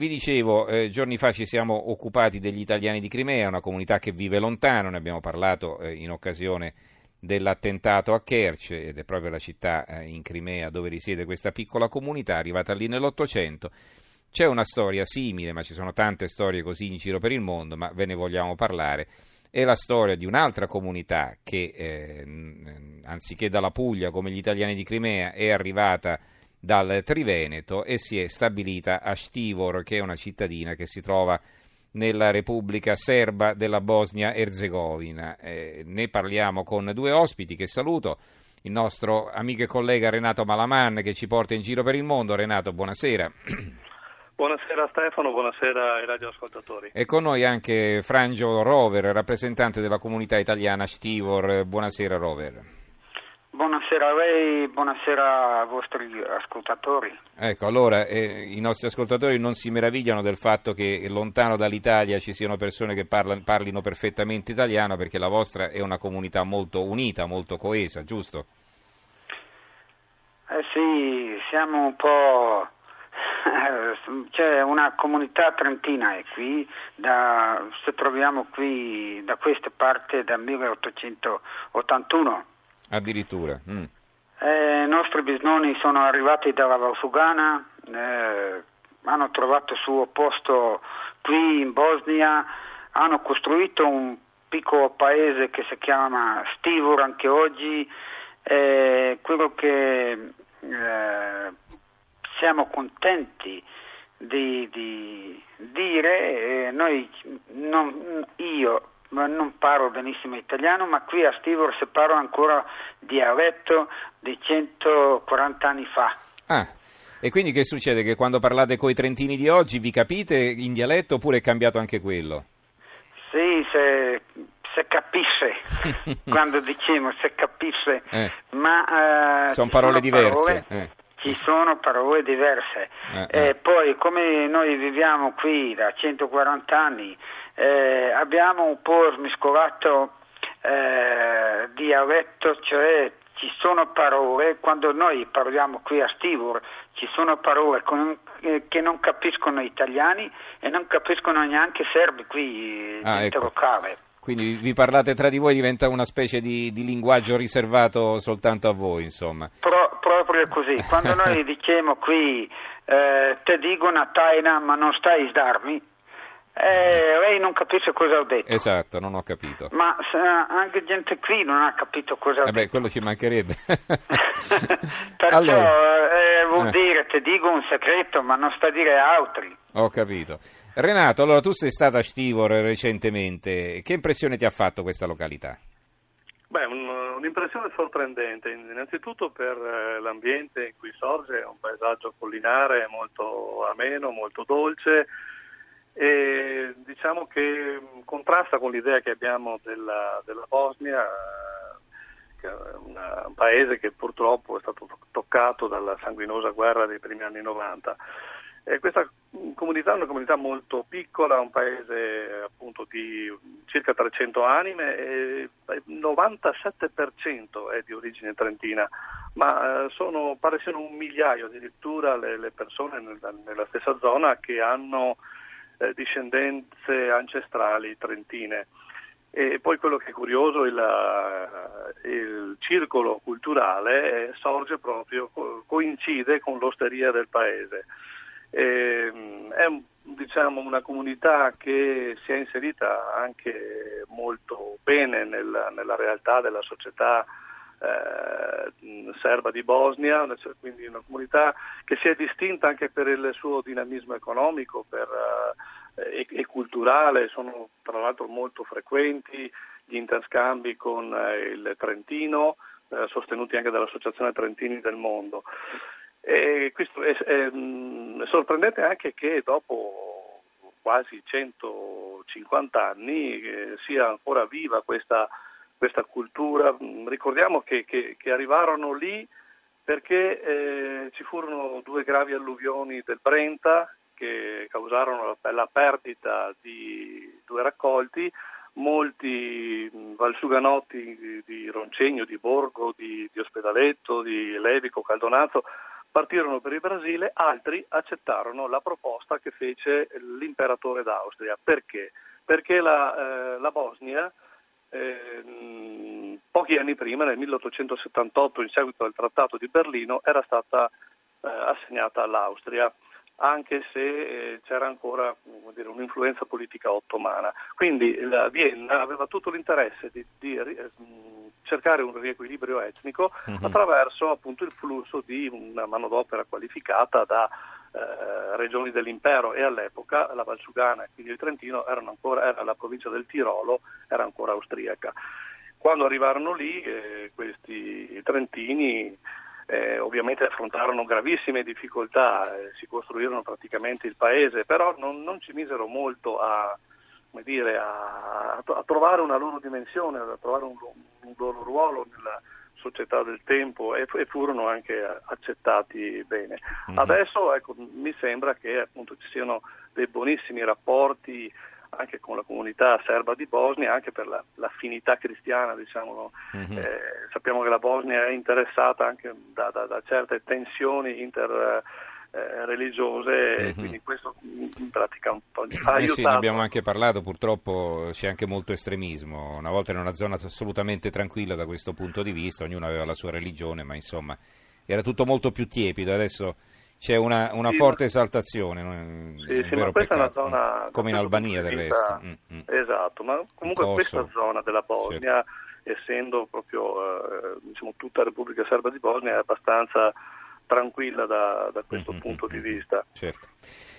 Vi dicevo, eh, giorni fa ci siamo occupati degli italiani di Crimea, una comunità che vive lontano, ne abbiamo parlato eh, in occasione dell'attentato a Kerch ed è proprio la città eh, in Crimea dove risiede questa piccola comunità, arrivata lì nell'Ottocento. C'è una storia simile, ma ci sono tante storie così in giro per il mondo, ma ve ne vogliamo parlare. È la storia di un'altra comunità che, eh, anziché dalla Puglia come gli italiani di Crimea, è arrivata dal Triveneto e si è stabilita a Stivor, che è una cittadina che si trova nella Repubblica Serba della Bosnia-Erzegovina. Eh, ne parliamo con due ospiti che saluto. Il nostro amico e collega Renato Malaman che ci porta in giro per il mondo. Renato, buonasera. Buonasera Stefano, buonasera ai radioascoltatori. E con noi anche Frangio Rover, rappresentante della comunità italiana Stivor. Buonasera Rover. Buonasera a lei, buonasera ai vostri ascoltatori. Ecco, allora eh, i nostri ascoltatori non si meravigliano del fatto che lontano dall'Italia ci siano persone che parlano, parlino perfettamente italiano perché la vostra è una comunità molto unita, molto coesa, giusto? Eh sì, siamo un po'... C'è una comunità trentina è qui, da, ci troviamo qui da queste parti dal 1881 Addirittura. Mm. Eh, I nostri bisnonni sono arrivati dalla Valsugana, eh, hanno trovato il suo posto qui in Bosnia, hanno costruito un piccolo paese che si chiama Stivur anche oggi. Eh, quello che eh, siamo contenti di, di dire, eh, noi, non, io ma non parlo benissimo italiano, ma qui a Stivor si parla ancora dialetto di 140 anni fa. Ah, e quindi che succede? Che quando parlate con i trentini di oggi vi capite in dialetto oppure è cambiato anche quello? Sì, se, se capisce, quando diciamo se capisce, eh. ma... Eh, sono parole diverse. Parole, eh. Ci sono parole diverse. Eh, eh. poi come noi viviamo qui da 140 anni, eh, abbiamo un po' smiscolato eh, dialetto, cioè ci sono parole, quando noi parliamo qui a Stivor, ci sono parole con, eh, che non capiscono gli italiani e non capiscono neanche i serbi qui ah, ecco. locale. Quindi vi parlate tra di voi, diventa una specie di, di linguaggio riservato soltanto a voi, insomma. Pro, proprio così. Quando noi diciamo qui, eh, te dico una taina ma non stai sdarmi, eh, lei non capisce cosa ho detto. Esatto, non ho capito. Ma anche gente qui non ha capito cosa ho eh beh, quello ci mancherebbe. Perciò allora, eh, vuol eh. dire, ti dico un segreto, ma non sta a dire altri. Ho capito. Renato, allora tu sei stata a Stivor recentemente, che impressione ti ha fatto questa località? Beh, un, un'impressione sorprendente, innanzitutto per eh, l'ambiente in cui sorge, è un paesaggio collinare molto ameno, molto dolce, e diciamo che contrasta con l'idea che abbiamo della, della Bosnia, che è una, un paese che purtroppo è stato toccato dalla sanguinosa guerra dei primi anni 90. E questa comunità è una comunità molto piccola, un paese appunto di circa 300 anime e il 97% è di origine trentina, ma eh, sono, pare siano un migliaio addirittura le, le persone nella, nella stessa zona che hanno eh, discendenze ancestrali trentine. E poi quello che è curioso, il, eh, il circolo culturale eh, sorge proprio, coincide con l'osteria del paese. E, mm, è diciamo, una comunità che si è inserita anche molto bene nella, nella realtà della società eh, serba di Bosnia, quindi una comunità che si è distinta anche per il suo dinamismo economico per, eh, e, e, culturale, sono tra l'altro molto frequenti gli interscambi con eh, il Trentino, eh, sostenuti anche dall'Associazione Trentini del Mondo. E questo è, è, è sorprendente anche che dopo quasi 150 anni eh, sia ancora viva questa questa cultura. Mm, ricordiamo che, che, che arrivarono lì perché eh, ci furono due gravi alluvioni del Brenta che causarono la, la perdita di due raccolti, molti mm, valsuganotti di Roncegno, di Borgo, di, di Ospedaletto, di Levico, Caldonato partirono per il Brasile, altri accettarono la proposta che fece l'imperatore d'Austria. Perché? Perché la, eh, la Bosnia, eh, pochi anni prima, nel 1878, in seguito al Trattato di Berlino, era stata eh, assegnata all'Austria anche se eh, c'era ancora dire, un'influenza politica ottomana. Quindi la Vienna aveva tutto l'interesse di, di eh, cercare un riequilibrio etnico uh-huh. attraverso appunto, il flusso di una manodopera qualificata da eh, regioni dell'impero e all'epoca la Valsugana e quindi il Trentino erano ancora, era la provincia del Tirolo, era ancora austriaca. Quando arrivarono lì eh, questi trentini eh, ovviamente affrontarono gravissime difficoltà, eh, si costruirono praticamente il paese, però non, non ci misero molto a, dire, a, a, trovare una loro dimensione, a trovare un, un loro ruolo nella società del tempo e, e furono anche accettati bene. Mm-hmm. Adesso ecco, mi sembra che appunto, ci siano dei buonissimi rapporti anche con la comunità serba di Bosnia, anche per la, l'affinità cristiana, diciamo. mm-hmm. eh, sappiamo che la Bosnia è interessata anche da, da, da certe tensioni inter eh, religiose mm-hmm. quindi questo in pratica un po' ha eh sì, ne abbiamo anche parlato, purtroppo c'è anche molto estremismo, una volta era una zona assolutamente tranquilla da questo punto di vista, ognuno aveva la sua religione, ma insomma era tutto molto più tiepido, adesso c'è una, una sì, forte esaltazione, sì, sì, ma questa è una zona come in Albania del resto. Mm, mm. Esatto, ma comunque questa zona della Bosnia, certo. essendo proprio eh, diciamo, tutta la Repubblica Serba di Bosnia, è abbastanza tranquilla da, da questo mm-hmm, punto di vista. Certo.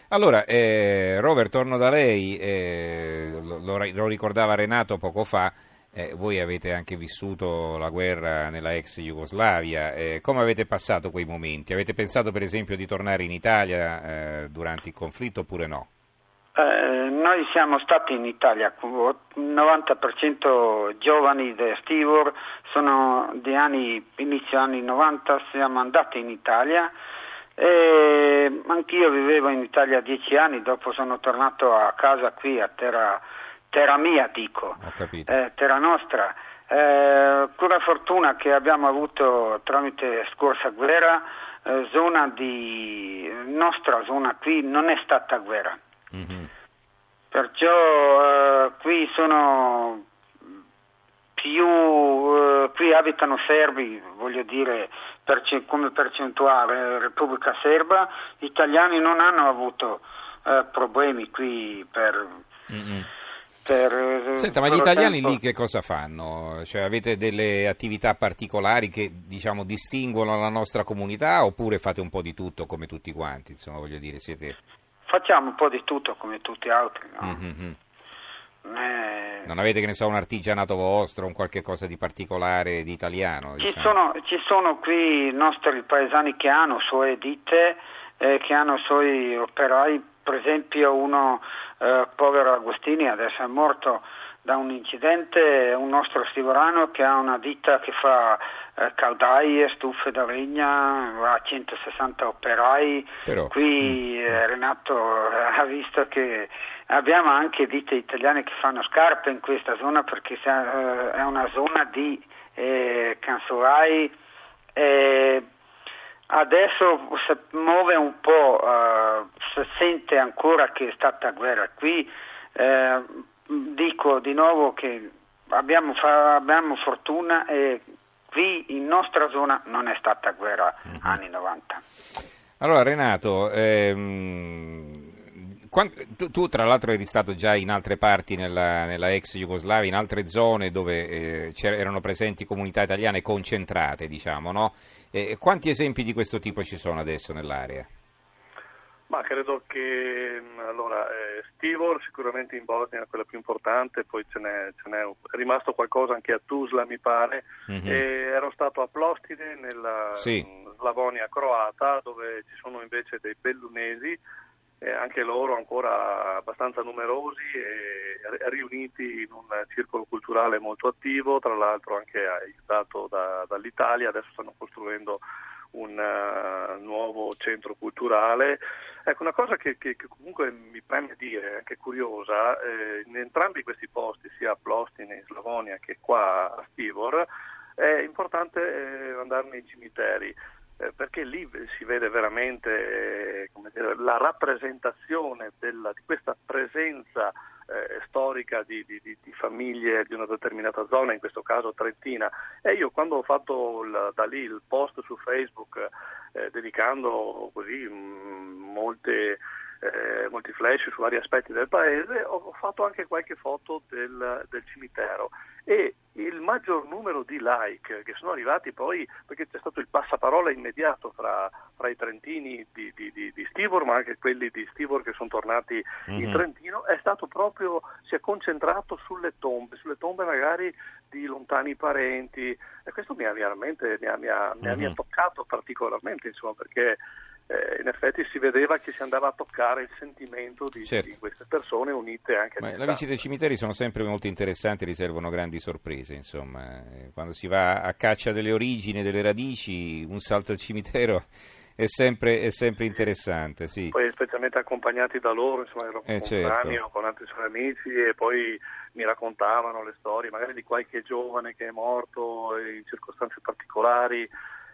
Allora, eh, Robert, torno da lei, eh, lo, lo, ricordava Renato poco fa, eh, voi avete anche vissuto la guerra nella ex Jugoslavia, eh, come avete passato quei momenti? Avete pensato per esempio di tornare in Italia eh, durante il conflitto oppure no? Eh, noi siamo stati in Italia, 90% giovani di Stivor, sono di anni, inizio anni 90, siamo andati in Italia e anch'io vivevo in Italia dieci anni, dopo sono tornato a casa qui a Terra terra mia dico, eh, terra nostra. Eh, con la fortuna che abbiamo avuto tramite scorsa guerra, eh, zona di nostra zona qui non è stata guerra. Mm-hmm. Perciò eh, qui sono più, eh, qui abitano serbi, voglio dire, perce- come percentuale Repubblica Serba, gli italiani non hanno avuto eh, problemi qui per... Mm-hmm per, eh, Senta, ma gli italiani tempo... lì che cosa fanno? Cioè, avete delle attività particolari che diciamo, distinguono la nostra comunità oppure fate un po' di tutto come tutti quanti? Insomma, voglio dire, siete... Facciamo un po' di tutto come tutti gli altri, no? mm-hmm. eh... Non avete, che ne so, un artigianato vostro, un qualche cosa di particolare, di italiano? Diciamo. Ci, sono, ci, sono, qui i nostri paesani che hanno sue ditte, eh, che hanno suoi operai, per esempio uno eh, povero Agostini adesso è morto da un incidente, un nostro stivorano che ha una ditta che fa eh, caldaie, stufe da legna, ha 160 operai, Però, qui mm, eh, Renato eh, ha visto che abbiamo anche ditte italiane che fanno scarpe in questa zona perché eh, è una zona di eh, cansolai adesso si muove un po', uh, si sente ancora che è stata guerra. Qui eh, dico di nuovo che abbiamo, fa, abbiamo, fortuna e qui in nostra zona non è stata guerra mm-hmm. anni 90. Allora Renato, ehm, tu, tu, tra l'altro eri stato già in altre parti nella, nella ex Jugoslavia, in altre zone dove eh, erano presenti comunità italiane concentrate, diciamo, no? E quanti esempi di questo tipo ci sono adesso nell'area? Ma credo che allora, eh, Stivor sicuramente in Bosnia è quella più importante, poi ce n'è, ce n'è rimasto qualcosa anche a Tuzla mi pare, mm-hmm. ero stato a Plostide nella sì. Slavonia croata dove ci sono invece dei bellunesi eh, anche loro ancora abbastanza numerosi e riuniti in un circolo culturale molto attivo, tra l'altro anche aiutato da, dall'Italia, adesso stanno costruendo un uh, nuovo centro culturale. Ecco, una cosa che, che, che, comunque mi preme dire, anche curiosa, eh, in entrambi questi posti, sia a Plostin in Slavonia che qua a Stivor, è importante eh, andare nei cimiteri. eh, perché lì si vede veramente eh, dire, la rappresentazione della, di questa presenza eh, storica di, di, di, famiglie di una determinata zona, in questo caso trentina. E io quando ho fatto il, da lì il post su Facebook eh, dedicando così mh, mm, molte eh, molti flash su vari aspetti del paese, ho fatto anche qualche foto del, del cimitero e il maggior numero di like che sono arrivati poi, perché c'è stato il passaparola immediato fra, fra i trentini di, di, di, di, Stivor, ma anche quelli di Stivor che sono tornati mm-hmm. in mhm. Trentino, è stato proprio, si è concentrato sulle tombe, sulle tombe magari di lontani parenti e questo mi ha veramente mi ha, mi ha, mm-hmm. mi ha mhm. toccato particolarmente, insomma, perché eh, in effetti si vedeva che si andava a toccare il sentimento di, certo. di queste persone unite anche Ma La visita ai cimiteri sono sempre molto interessanti, riservano grandi sorprese, insomma. Eh, quando si va a caccia delle origini, delle radici, un salto al cimitero è sempre, è sempre interessante, sì. Poi specialmente accompagnati da loro, insomma, ero eh, certo. con altri suoi amici e poi mi raccontavano le storie magari di qualche giovane che è morto in circostanze particolari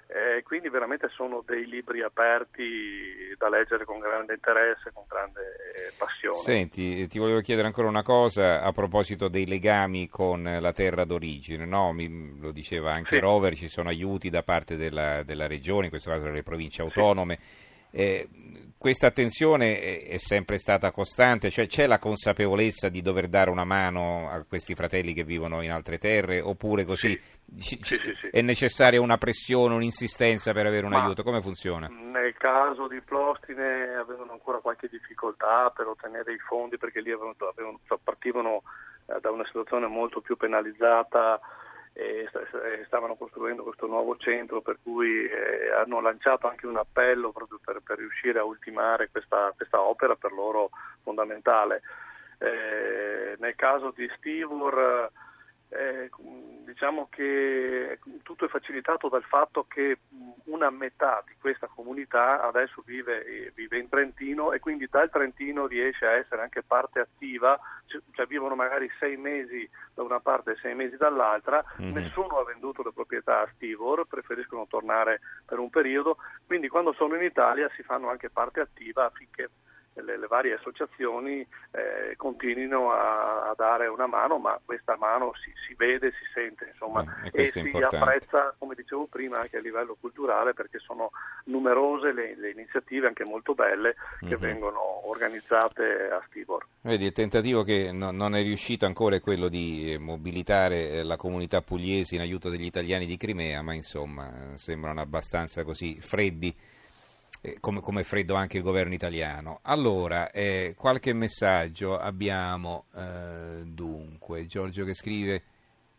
eh, quindi veramente sono dei libri aperti da leggere con grande interesse, con grande eh, passione. Senti, ti volevo chiedere ancora una cosa a proposito dei legami con la terra d'origine, no? Mi, lo diceva anche sì. Rover, ci sono aiuti da parte della, della regione, in questo caso delle province autonome. Sì. Eh, questa attenzione è, sempre stata costante, cioè c'è la consapevolezza di dover dare una mano a questi fratelli che vivono in altre terre oppure così sì, c- sì, sì, è necessaria una pressione, un'insistenza per avere un Ma aiuto? Come funziona? Nel caso di Plostine avevano ancora qualche difficoltà per ottenere i fondi perché lì avevano, avevano, partivano eh, da una situazione molto più penalizzata stavano costruendo questo nuovo centro per cui eh, hanno lanciato anche un appello proprio per, per riuscire a ultimare questa, questa, opera per loro fondamentale. Eh, nel caso di Stivor eh, diciamo che tutto è facilitato dal fatto che una metà di questa comunità adesso vive, vive, in Trentino e quindi dal Trentino riesce a essere anche parte attiva, cioè vivono magari sei mesi da una parte e sei mesi dall'altra, mm-hmm. nessuno ha venduto le proprietà a Stivor, preferiscono tornare per un periodo, quindi quando sono in Italia si fanno anche parte attiva affinché le, le varie associazioni eh, continuino a, a, dare una mano, ma questa mano si, si vede, si sente insomma, eh, e si apprezza, come dicevo prima, anche a livello culturale perché sono numerose le, le iniziative, anche molto belle, che mm-hmm. vengono organizzate a Stibor. Vedi, il tentativo che no, non è riuscito ancora è quello di eh, mobilitare eh, la comunità pugliese in aiuto degli italiani di Crimea, ma insomma sembrano abbastanza così freddi eh, come, come, freddo anche il governo italiano. Allora, eh, qualche messaggio abbiamo, eh, dunque, Giorgio che scrive...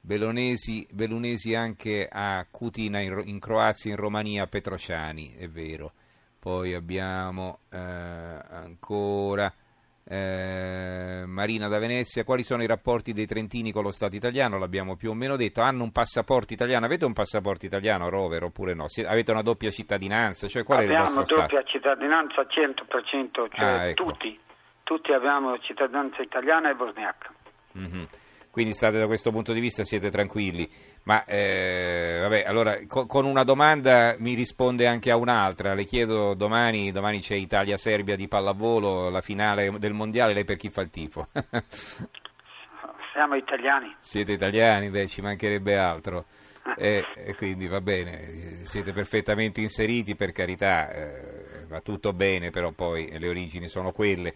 Bellonesi, Bellunesi anche a Cutina in, in, Croazia, in Romania, Petrociani, è vero. Poi abbiamo eh, ancora eh, Marina da Venezia, quali sono i rapporti dei trentini con lo Stato italiano? L'abbiamo più o meno detto. Hanno un passaporto italiano? Avete un passaporto italiano, Rover, oppure no? Avete una doppia cittadinanza? Cioè, qual abbiamo è il vostro doppia cittadinanza 100%, cioè ah, ecco. tutti, tutti abbiamo cittadinanza italiana e bosniaca. Mm-hmm. Quindi state da questo punto di vista siete tranquilli. Ma eh, vabbè, allora co- con una domanda mi risponde anche a un'altra. Le chiedo domani, domani c'è Italia-Serbia di pallavolo, la finale del mondiale, lei per chi fa il tifo? Siamo italiani. Siete italiani, beh, ci mancherebbe altro. E, e, quindi va bene, siete perfettamente inseriti, per carità, eh, va tutto bene, però poi le origini sono quelle.